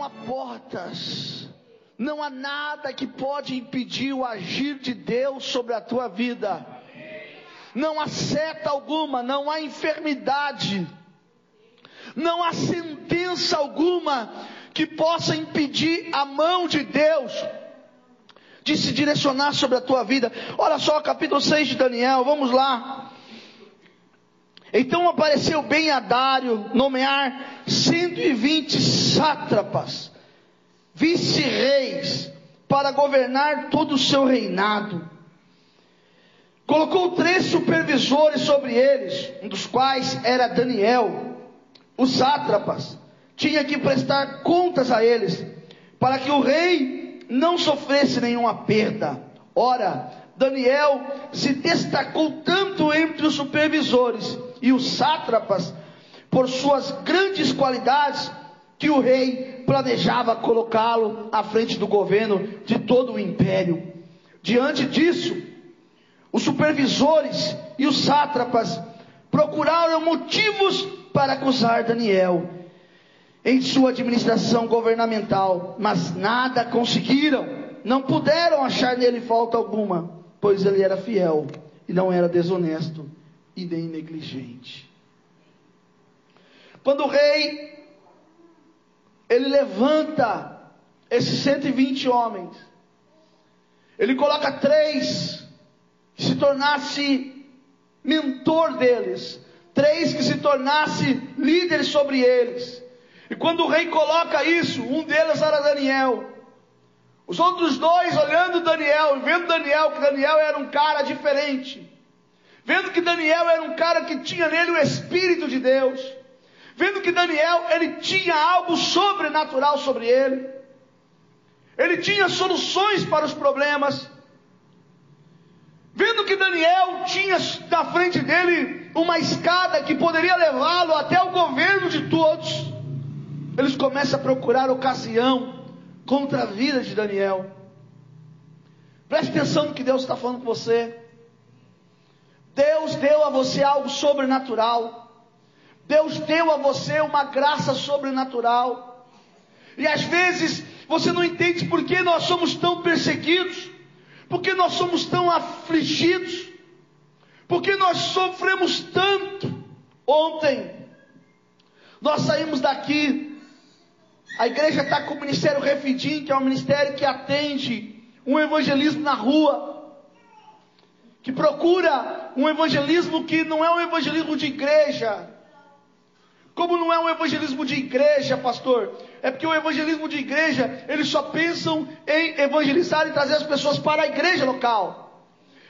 Não há portas, não há nada que pode impedir o agir de Deus sobre a tua vida. Não há seta alguma, não há enfermidade, não há sentença alguma que possa impedir a mão de Deus de se direcionar sobre a tua vida. Olha só, capítulo 6 de Daniel, vamos lá. Então apareceu bem a Dário nomear 120 sátrapas, vice-reis, para governar todo o seu reinado. Colocou três supervisores sobre eles, um dos quais era Daniel. Os sátrapas tinha que prestar contas a eles, para que o rei não sofresse nenhuma perda. Ora, Daniel se destacou tanto entre os supervisores e os sátrapas por suas grandes qualidades que o rei planejava colocá-lo à frente do governo de todo o império. Diante disso, os supervisores e os sátrapas procuraram motivos para acusar Daniel em sua administração governamental, mas nada conseguiram, não puderam achar nele falta alguma, pois ele era fiel e não era desonesto e nem negligente. Quando o rei ele levanta esses 120 homens. Ele coloca três que se tornasse mentor deles, três que se tornasse líderes sobre eles. E quando o rei coloca isso, um deles era Daniel. Os outros dois olhando Daniel vendo Daniel que Daniel era um cara diferente, vendo que Daniel era um cara que tinha nele o espírito de Deus vendo que Daniel ele tinha algo sobrenatural sobre ele. Ele tinha soluções para os problemas. Vendo que Daniel tinha na frente dele uma escada que poderia levá-lo até o governo de todos, eles começam a procurar ocasião contra a vida de Daniel. Preste atenção no que Deus está falando com você. Deus deu a você algo sobrenatural. Deus deu a você uma graça sobrenatural. E às vezes você não entende por que nós somos tão perseguidos, por que nós somos tão afligidos, por que nós sofremos tanto. Ontem, nós saímos daqui, a igreja está com o Ministério Refidim, que é um ministério que atende um evangelismo na rua, que procura um evangelismo que não é um evangelismo de igreja, como não é um evangelismo de igreja, pastor? É porque o evangelismo de igreja, eles só pensam em evangelizar e trazer as pessoas para a igreja local.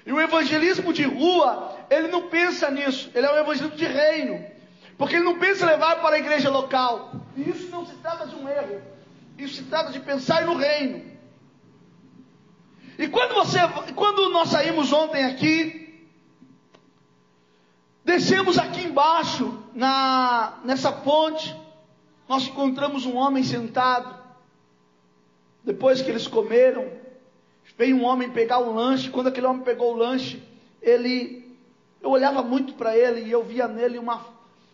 E o evangelismo de rua, ele não pensa nisso. Ele é um evangelismo de reino. Porque ele não pensa em levar para a igreja local. E isso não se trata de um erro. Isso se trata de pensar no reino. E quando você, quando nós saímos ontem aqui, Descemos aqui embaixo, na, nessa ponte, nós encontramos um homem sentado. Depois que eles comeram, veio um homem pegar o lanche. Quando aquele homem pegou o lanche, ele, eu olhava muito para ele e eu via nele uma,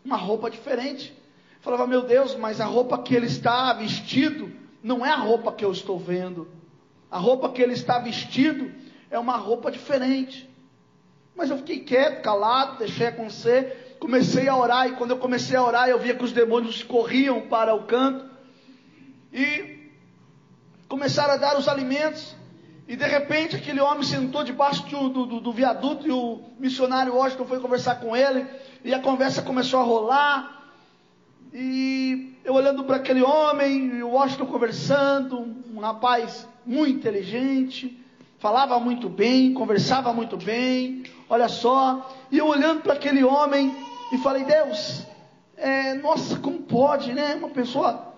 uma roupa diferente. Falava, meu Deus, mas a roupa que ele está vestido não é a roupa que eu estou vendo. A roupa que ele está vestido é uma roupa diferente. Mas eu fiquei quieto, calado, deixei acontecer. Comecei a orar, e quando eu comecei a orar, eu via que os demônios corriam para o canto. E começaram a dar os alimentos. E de repente aquele homem sentou debaixo do, do, do viaduto e o missionário Washington foi conversar com ele. E a conversa começou a rolar. E eu olhando para aquele homem, e o Washington conversando, um rapaz muito inteligente, falava muito bem, conversava muito bem, olha só, e eu olhando para aquele homem e falei, Deus, é, nossa, como pode, né? Uma pessoa.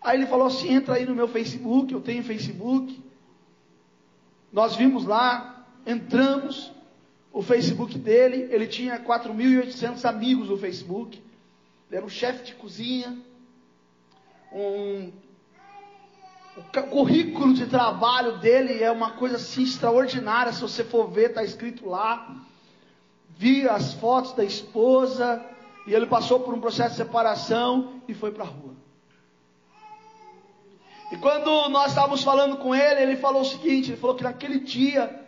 Aí ele falou assim: entra aí no meu Facebook, eu tenho Facebook. Nós vimos lá, entramos, o Facebook dele, ele tinha 4.800 amigos no Facebook. Ele era um chefe de cozinha, um o currículo de trabalho dele é uma coisa assim extraordinária. Se você for ver, está escrito lá. Vi as fotos da esposa. E ele passou por um processo de separação e foi para a rua. E quando nós estávamos falando com ele, ele falou o seguinte: ele falou que naquele dia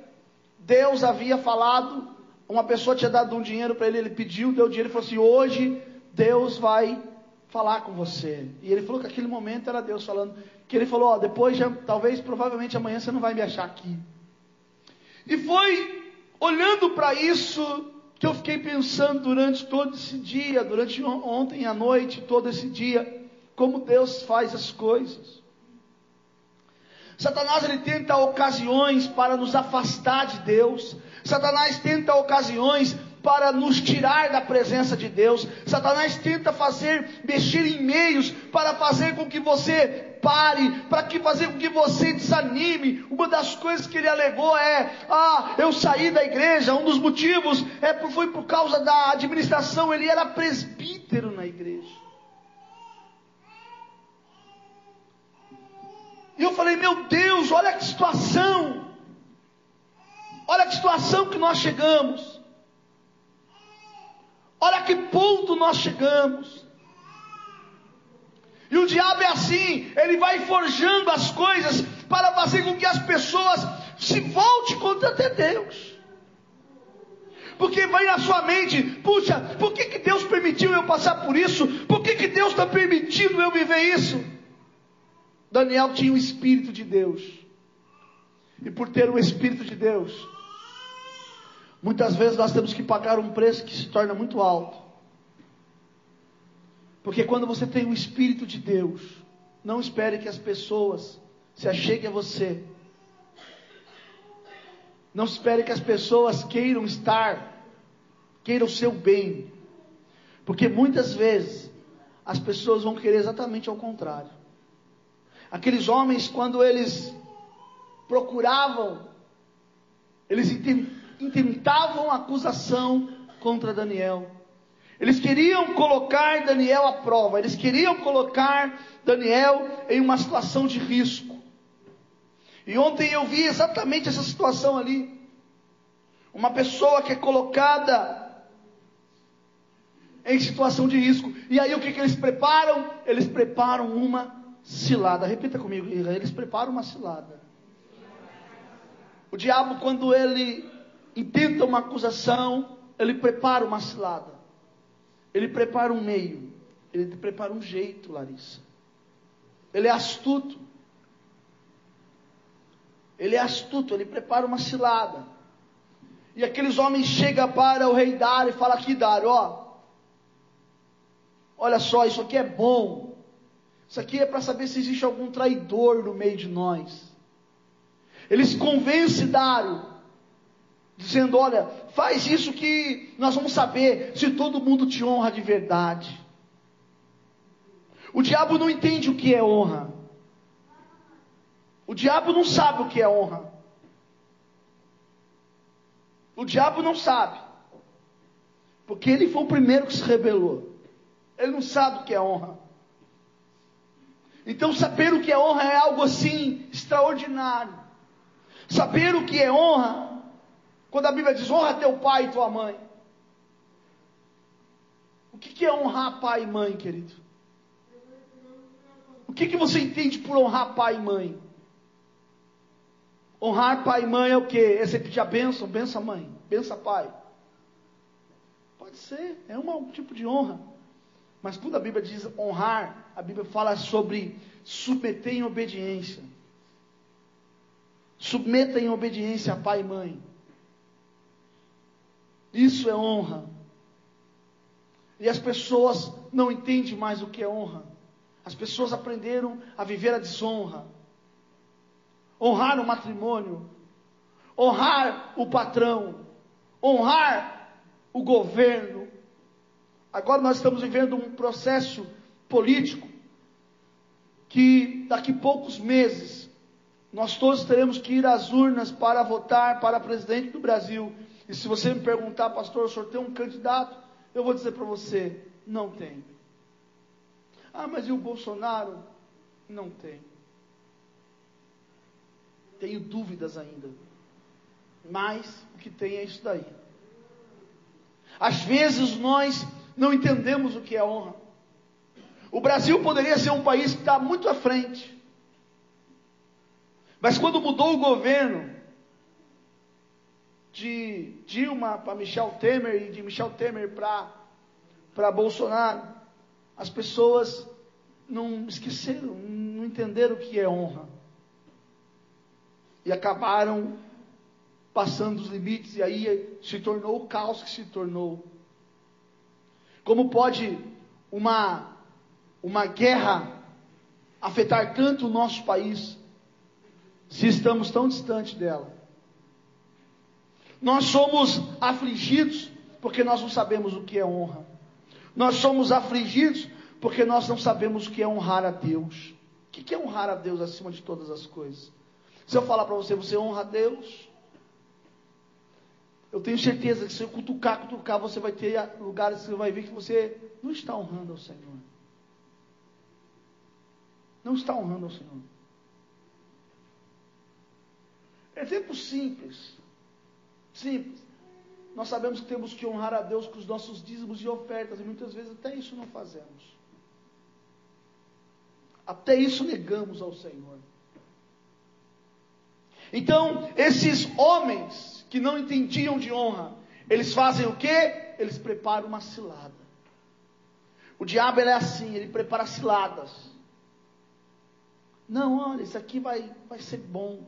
Deus havia falado, uma pessoa tinha dado um dinheiro para ele, ele pediu, deu dinheiro e falou assim: hoje Deus vai falar com você. E ele falou que aquele momento era Deus falando, que ele falou: ó, depois, talvez, provavelmente amanhã você não vai me achar aqui. E foi olhando para isso que eu fiquei pensando durante todo esse dia, durante ontem à noite, todo esse dia, como Deus faz as coisas. Satanás ele tenta ocasiões para nos afastar de Deus. Satanás tenta ocasiões para nos tirar da presença de Deus. Satanás tenta fazer, mexer em meios para fazer com que você pare, para que fazer com que você desanime. Uma das coisas que ele alegou é: ah, eu saí da igreja. Um dos motivos é foi por causa da administração. Ele era presbítero na igreja. E eu falei, meu Deus, olha que situação. Olha que situação que nós chegamos. Olha que ponto nós chegamos. E o diabo é assim, ele vai forjando as coisas para fazer com que as pessoas se voltem contra Deus. Porque vai na sua mente, puxa, por que, que Deus permitiu eu passar por isso? Por que, que Deus está permitindo eu viver isso? Daniel tinha o Espírito de Deus. E por ter o Espírito de Deus, muitas vezes nós temos que pagar um preço que se torna muito alto. Porque quando você tem o Espírito de Deus, não espere que as pessoas se acheguem a você. Não espere que as pessoas queiram estar, queiram o seu bem. Porque muitas vezes as pessoas vão querer exatamente ao contrário. Aqueles homens, quando eles procuravam, eles intentavam acusação contra Daniel. Eles queriam colocar Daniel à prova, eles queriam colocar Daniel em uma situação de risco. E ontem eu vi exatamente essa situação ali. Uma pessoa que é colocada em situação de risco. E aí o que, que eles preparam? Eles preparam uma cilada. Repita comigo, eles preparam uma cilada. O diabo, quando ele intenta uma acusação, ele prepara uma cilada. Ele prepara um meio. Ele prepara um jeito, Larissa. Ele é astuto. Ele é astuto, ele prepara uma cilada. E aqueles homens chegam para o rei Dário e falam aqui, Dário, ó. Olha só, isso aqui é bom. Isso aqui é para saber se existe algum traidor no meio de nós. Eles convencem Dário, dizendo: Olha, faz isso que nós vamos saber se todo mundo te honra de verdade. O diabo não entende o que é honra. O diabo não sabe o que é honra. O diabo não sabe. Porque ele foi o primeiro que se rebelou. Ele não sabe o que é honra. Então, saber o que é honra é algo assim extraordinário. Saber o que é honra, quando a Bíblia diz honra teu pai e tua mãe. O que, é honrar pai e mãe, querido? O que, que você entende por honrar pai e mãe? Honrar pai e mãe é o que? É você pedir a bênção, benção mãe, benção pai. Pode ser, é um tipo de honra. Mas quando a Bíblia diz honrar, a Bíblia fala sobre submeter em obediência. Submeta em obediência a pai e mãe. Isso é honra. E as pessoas não entendem mais o que é honra. As pessoas aprenderam a viver a desonra. Honrar o matrimônio. Honrar o patrão. Honrar o governo Agora nós estamos vivendo um processo político que daqui poucos meses nós todos teremos que ir às urnas para votar para presidente do Brasil. E se você me perguntar, pastor, o senhor tem um candidato? Eu vou dizer para você, não tem. Ah, mas e o Bolsonaro? Não tem. Tenho dúvidas ainda. Mas o que tem é isso daí. Às vezes nós não entendemos o que é honra. O Brasil poderia ser um país que está muito à frente. Mas quando mudou o governo de Dilma para Michel Temer e de Michel Temer para Bolsonaro, as pessoas não esqueceram, não entenderam o que é honra. E acabaram passando os limites, e aí se tornou o caos que se tornou. Como pode uma, uma guerra afetar tanto o nosso país, se estamos tão distantes dela? Nós somos afligidos porque nós não sabemos o que é honra. Nós somos afligidos porque nós não sabemos o que é honrar a Deus. O que é honrar a Deus acima de todas as coisas? Se eu falar para você, você honra a Deus, eu tenho certeza que se eu cutucar, cutucar, você vai ter lugares que você vai ver que você não está honrando ao Senhor. Não está honrando ao Senhor. Exemplo simples. Simples. Nós sabemos que temos que honrar a Deus com os nossos dízimos e ofertas, e muitas vezes até isso não fazemos. Até isso negamos ao Senhor. Então, esses homens que não entendiam de honra, eles fazem o quê? Eles preparam uma cilada. O diabo é assim, ele prepara ciladas. Não, olha, isso aqui vai, vai ser bom.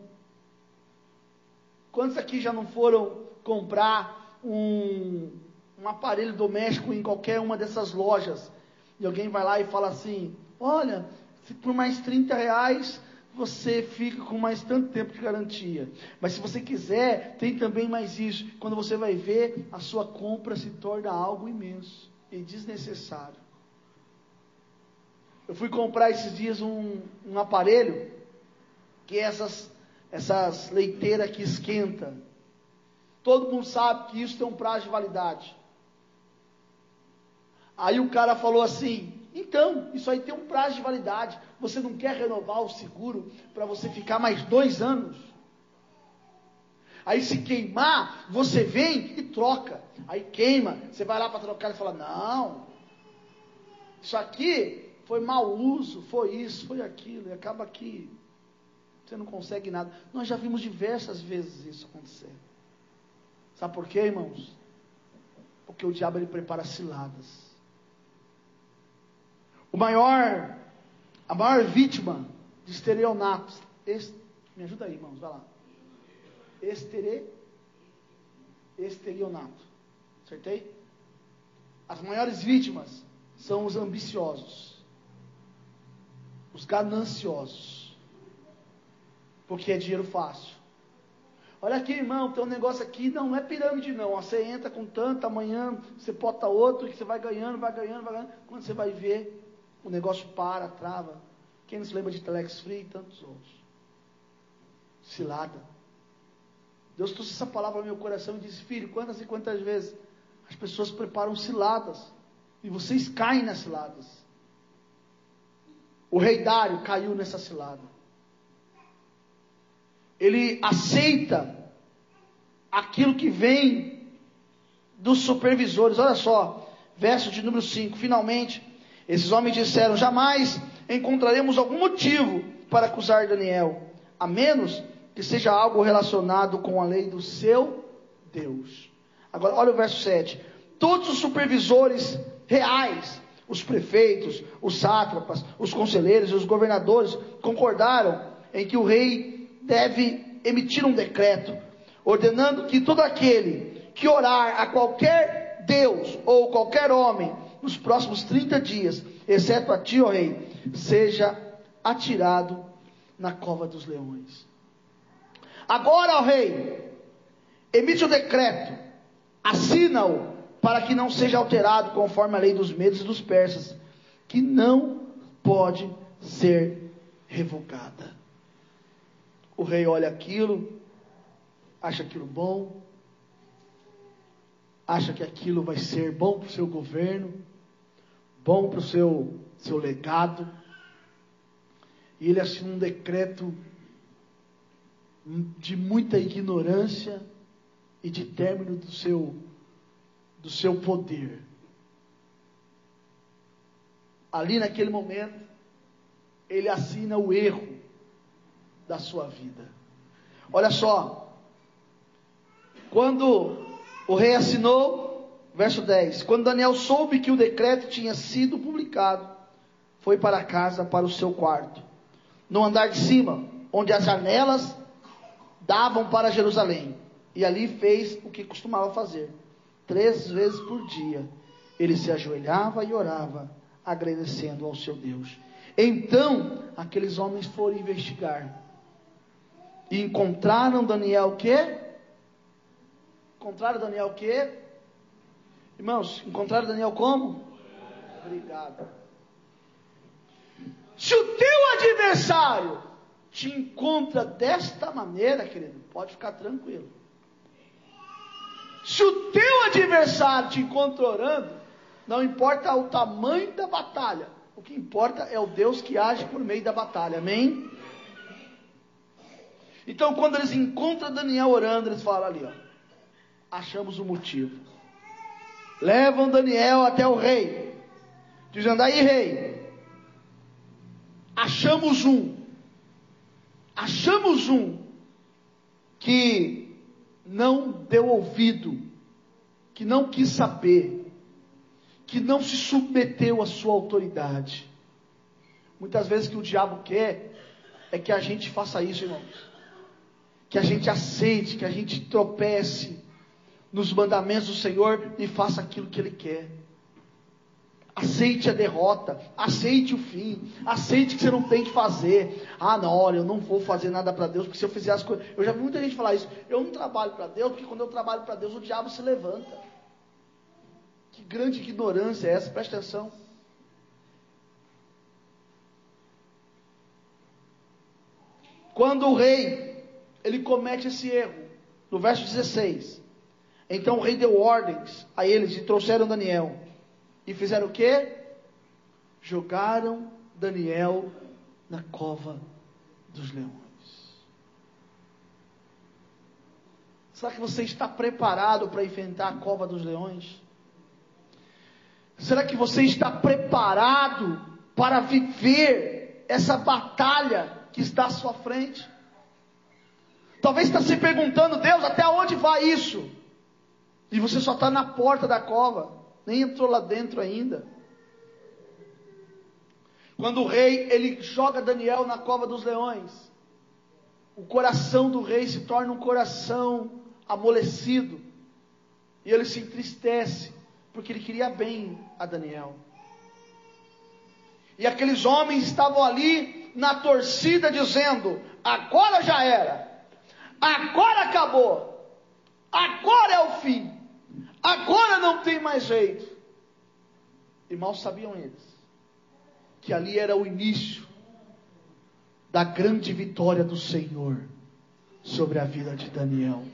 Quantos aqui já não foram comprar um, um aparelho doméstico em qualquer uma dessas lojas? E alguém vai lá e fala assim: Olha, por mais 30 reais você fica com mais tanto tempo de garantia. Mas se você quiser, tem também mais isso. Quando você vai ver, a sua compra se torna algo imenso e desnecessário. Eu fui comprar esses dias um, um aparelho que é essas essas leiteiras que esquenta. Todo mundo sabe que isso tem um prazo de validade. Aí o cara falou assim: então, isso aí tem um prazo de validade. Você não quer renovar o seguro para você ficar mais dois anos? Aí se queimar, você vem e troca. Aí queima, você vai lá para trocar e fala: não, isso aqui foi mau uso, foi isso, foi aquilo, e acaba aqui você não consegue nada. Nós já vimos diversas vezes isso acontecer. Sabe por quê, irmãos? Porque o diabo ele prepara ciladas. O maior, a maior vítima de estelionato, est, me ajuda aí, irmãos, vai lá. Estere, estelionato. Acertei? As maiores vítimas são os ambiciosos, os gananciosos porque é dinheiro fácil. Olha aqui, irmão, tem um negócio aqui, não, é pirâmide não. Você entra com tanto, amanhã você bota outro, que você vai ganhando, vai ganhando, vai ganhando. Quando você vai ver, o negócio para, trava. Quem se lembra de Telex Free e tantos outros? Cilada. Deus trouxe essa palavra ao meu coração e disse, filho, quantas e quantas vezes as pessoas preparam ciladas e vocês caem nas ciladas. O rei Dário caiu nessa cilada ele aceita aquilo que vem dos supervisores. Olha só, verso de número 5. Finalmente, esses homens disseram: Jamais encontraremos algum motivo para acusar Daniel, a menos que seja algo relacionado com a lei do seu Deus. Agora, olha o verso 7. Todos os supervisores reais, os prefeitos, os sátrapas, os conselheiros e os governadores concordaram em que o rei deve emitir um decreto ordenando que todo aquele que orar a qualquer Deus ou qualquer homem nos próximos 30 dias, exceto a ti, ó rei, seja atirado na cova dos leões. Agora, ó rei, emite o decreto, assina-o, para que não seja alterado conforme a lei dos medos e dos persas, que não pode ser revogada. O rei olha aquilo, acha aquilo bom, acha que aquilo vai ser bom para o seu governo, bom para o seu, seu legado, e ele assina um decreto de muita ignorância e de término do seu, do seu poder. Ali naquele momento, ele assina o erro da sua vida. Olha só, quando o rei assinou, verso 10: quando Daniel soube que o decreto tinha sido publicado, foi para casa, para o seu quarto, no andar de cima, onde as janelas davam para Jerusalém, e ali fez o que costumava fazer, três vezes por dia. Ele se ajoelhava e orava, agradecendo ao seu Deus. Então, aqueles homens foram investigar e encontraram Daniel o quê? Encontraram Daniel o quê? Irmãos, encontraram Daniel como? Obrigado. Se o teu adversário te encontra desta maneira, querido, pode ficar tranquilo. Se o teu adversário te encontra orando, não importa o tamanho da batalha, o que importa é o Deus que age por meio da batalha, amém? Então, quando eles encontram Daniel orando, eles falam ali, ó, achamos o motivo. Levam Daniel até o rei, dizendo: aí, rei, achamos um, achamos um que não deu ouvido, que não quis saber, que não se submeteu à sua autoridade. Muitas vezes que o diabo quer é que a gente faça isso, irmãos que a gente aceite, que a gente tropece nos mandamentos do Senhor e faça aquilo que Ele quer. Aceite a derrota, aceite o fim, aceite que você não tem que fazer. Ah, não, olha, eu não vou fazer nada para Deus, porque se eu fizer as coisas. Eu já vi muita gente falar isso. Eu não trabalho para Deus, porque quando eu trabalho para Deus, o diabo se levanta. Que grande ignorância é essa? Presta atenção. Quando o rei ele comete esse erro. No verso 16. Então o rei deu ordens a eles e trouxeram Daniel. E fizeram o quê? Jogaram Daniel na cova dos leões. Será que você está preparado para enfrentar a cova dos leões? Será que você está preparado para viver essa batalha que está à sua frente? Talvez está se perguntando, Deus, até onde vai isso? E você só está na porta da cova, nem entrou lá dentro ainda. Quando o rei ele joga Daniel na cova dos leões, o coração do rei se torna um coração amolecido e ele se entristece porque ele queria bem a Daniel. E aqueles homens estavam ali na torcida dizendo: agora já era. Agora acabou. Agora é o fim. Agora não tem mais jeito. E mal sabiam eles que ali era o início da grande vitória do Senhor sobre a vida de Daniel.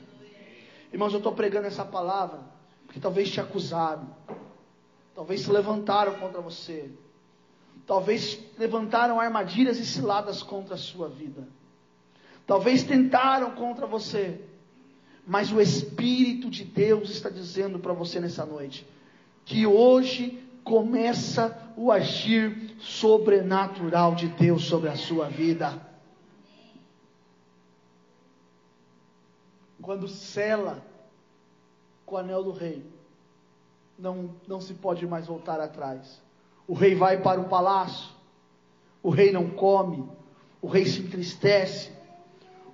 Irmãos, eu estou pregando essa palavra porque talvez te acusaram, talvez se levantaram contra você, talvez levantaram armadilhas e ciladas contra a sua vida. Talvez tentaram contra você, mas o Espírito de Deus está dizendo para você nessa noite que hoje começa o agir sobrenatural de Deus sobre a sua vida. Quando sela com o anel do rei, não, não se pode mais voltar atrás. O rei vai para o palácio, o rei não come, o rei se entristece,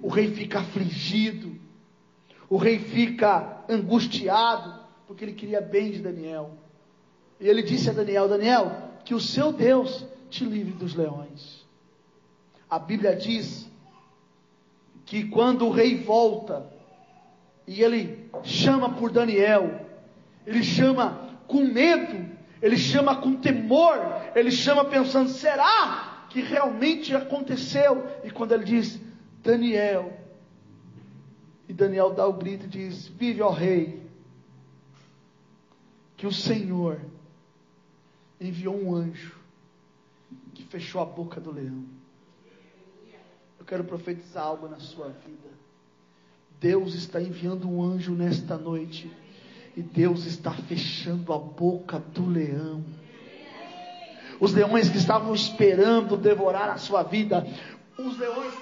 o rei fica afligido, o rei fica angustiado, porque ele queria bem de Daniel. E ele disse a Daniel: Daniel, que o seu Deus te livre dos leões. A Bíblia diz que quando o rei volta e ele chama por Daniel, ele chama com medo, ele chama com temor, ele chama pensando: será que realmente aconteceu? E quando ele diz: Daniel. E Daniel dá o grito e diz: Vive, ó rei, que o Senhor enviou um anjo que fechou a boca do leão. Eu quero profetizar algo na sua vida. Deus está enviando um anjo nesta noite. E Deus está fechando a boca do leão. Os leões que estavam esperando devorar a sua vida. Os leões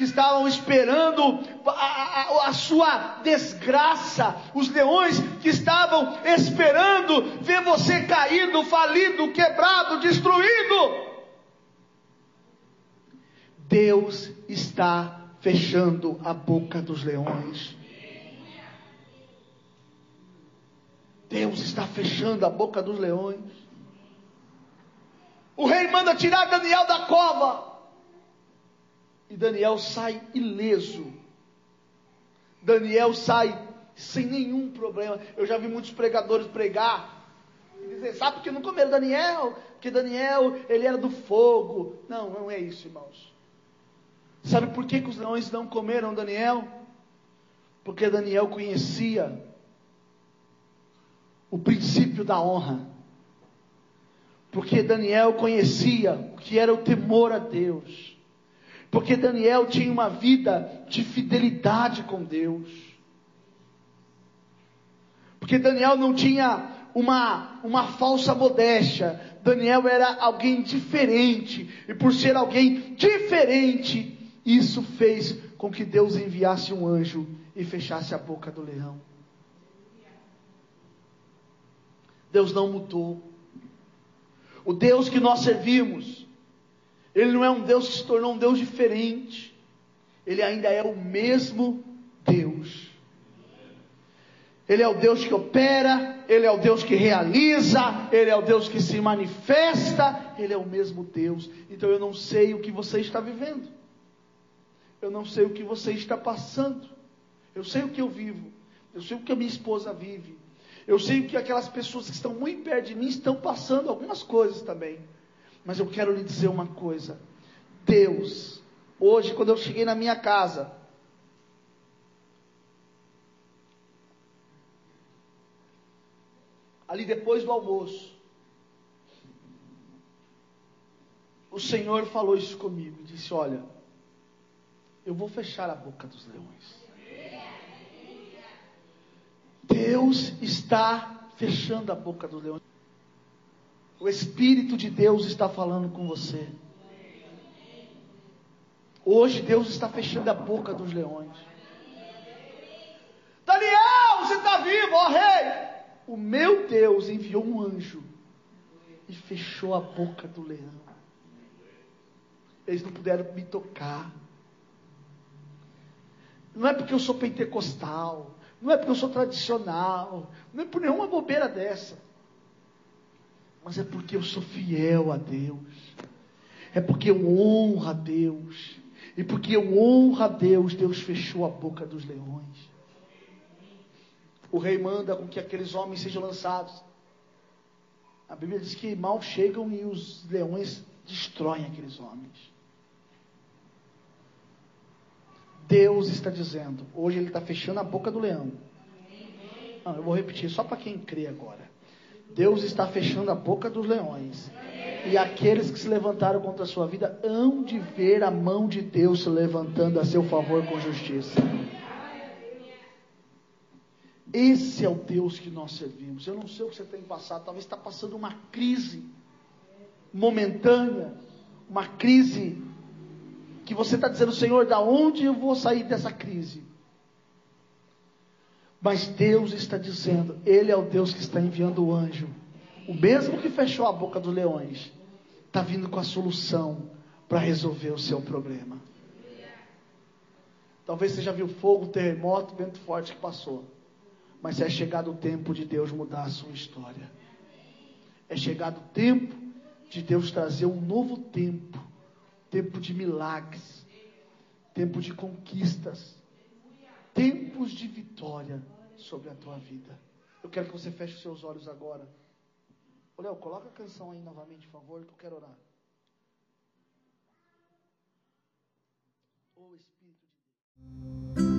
que estavam esperando a, a, a, sua desgraça, os leões que estavam esperando ver você caído, falido, quebrado, destruído. Deus está fechando a boca dos leões. Deus está fechando a boca dos leões. O rei manda tirar Daniel da cova. E Daniel sai ileso. Daniel sai sem nenhum problema. Eu já vi muitos pregadores pregar e dizer, sabe por que não comeram Daniel? Porque Daniel, ele era do fogo. Não, não é isso, irmãos. Sabe por que, que os leões não comeram Daniel? Porque Daniel conhecia o princípio da honra. Porque Daniel conhecia o que era o temor a Deus. Porque Daniel tinha uma vida de fidelidade com Deus. Porque Daniel não tinha uma, uma falsa modéstia. Daniel era alguém diferente. E por ser alguém diferente, isso fez com que Deus enviasse um anjo e fechasse a boca do leão. Deus não mudou. O Deus que nós servimos, Ele não é um Deus que se tornou um Deus diferente. Ele ainda é o mesmo Deus. Ele é o Deus que opera, Ele é o Deus que realiza, Ele é o Deus que se manifesta, Ele é o mesmo Deus. Então eu não sei o que você está vivendo, eu não sei o que você está passando, eu sei o que eu vivo, eu sei o que a minha esposa vive, eu sei que aquelas pessoas que estão muito perto de mim estão passando algumas coisas também. Mas eu quero lhe dizer uma coisa. Deus, hoje, quando eu cheguei na minha casa, ali depois do almoço, o Senhor falou isso comigo. Disse: Olha, eu vou fechar a boca dos leões. Deus está fechando a boca dos leões. O Espírito de Deus está falando com você. Hoje Deus está fechando a boca dos leões. Daniel, você está vivo, ó rei. O meu Deus enviou um anjo e fechou a boca do leão. Eles não puderam me tocar. Não é porque eu sou pentecostal. Não é porque eu sou tradicional, não é por nenhuma bobeira dessa. Mas é porque eu sou fiel a Deus. É porque eu honro a Deus. E porque eu honro a Deus, Deus fechou a boca dos leões. O rei manda com que aqueles homens sejam lançados. A Bíblia diz que mal chegam e os leões destroem aqueles homens. Deus está dizendo. Hoje Ele está fechando a boca do leão. Não, eu vou repetir só para quem crê agora. Deus está fechando a boca dos leões. E aqueles que se levantaram contra a sua vida hão de ver a mão de Deus se levantando a seu favor com justiça. Esse é o Deus que nós servimos. Eu não sei o que você tem passado, talvez está passando uma crise momentânea, uma crise que você está dizendo, Senhor, da onde eu vou sair dessa crise? Mas Deus está dizendo, Ele é o Deus que está enviando o anjo. O mesmo que fechou a boca dos leões, está vindo com a solução para resolver o seu problema. Talvez você já viu fogo, terremoto, vento forte que passou. Mas é chegado o tempo de Deus mudar a sua história. É chegado o tempo de Deus trazer um novo tempo tempo de milagres, tempo de conquistas, tempos de vitória sobre a tua vida. Eu quero que você feche os seus olhos agora. Ô Léo, coloca a canção aí novamente, por favor, que eu quero orar. Ô Espírito de Deus.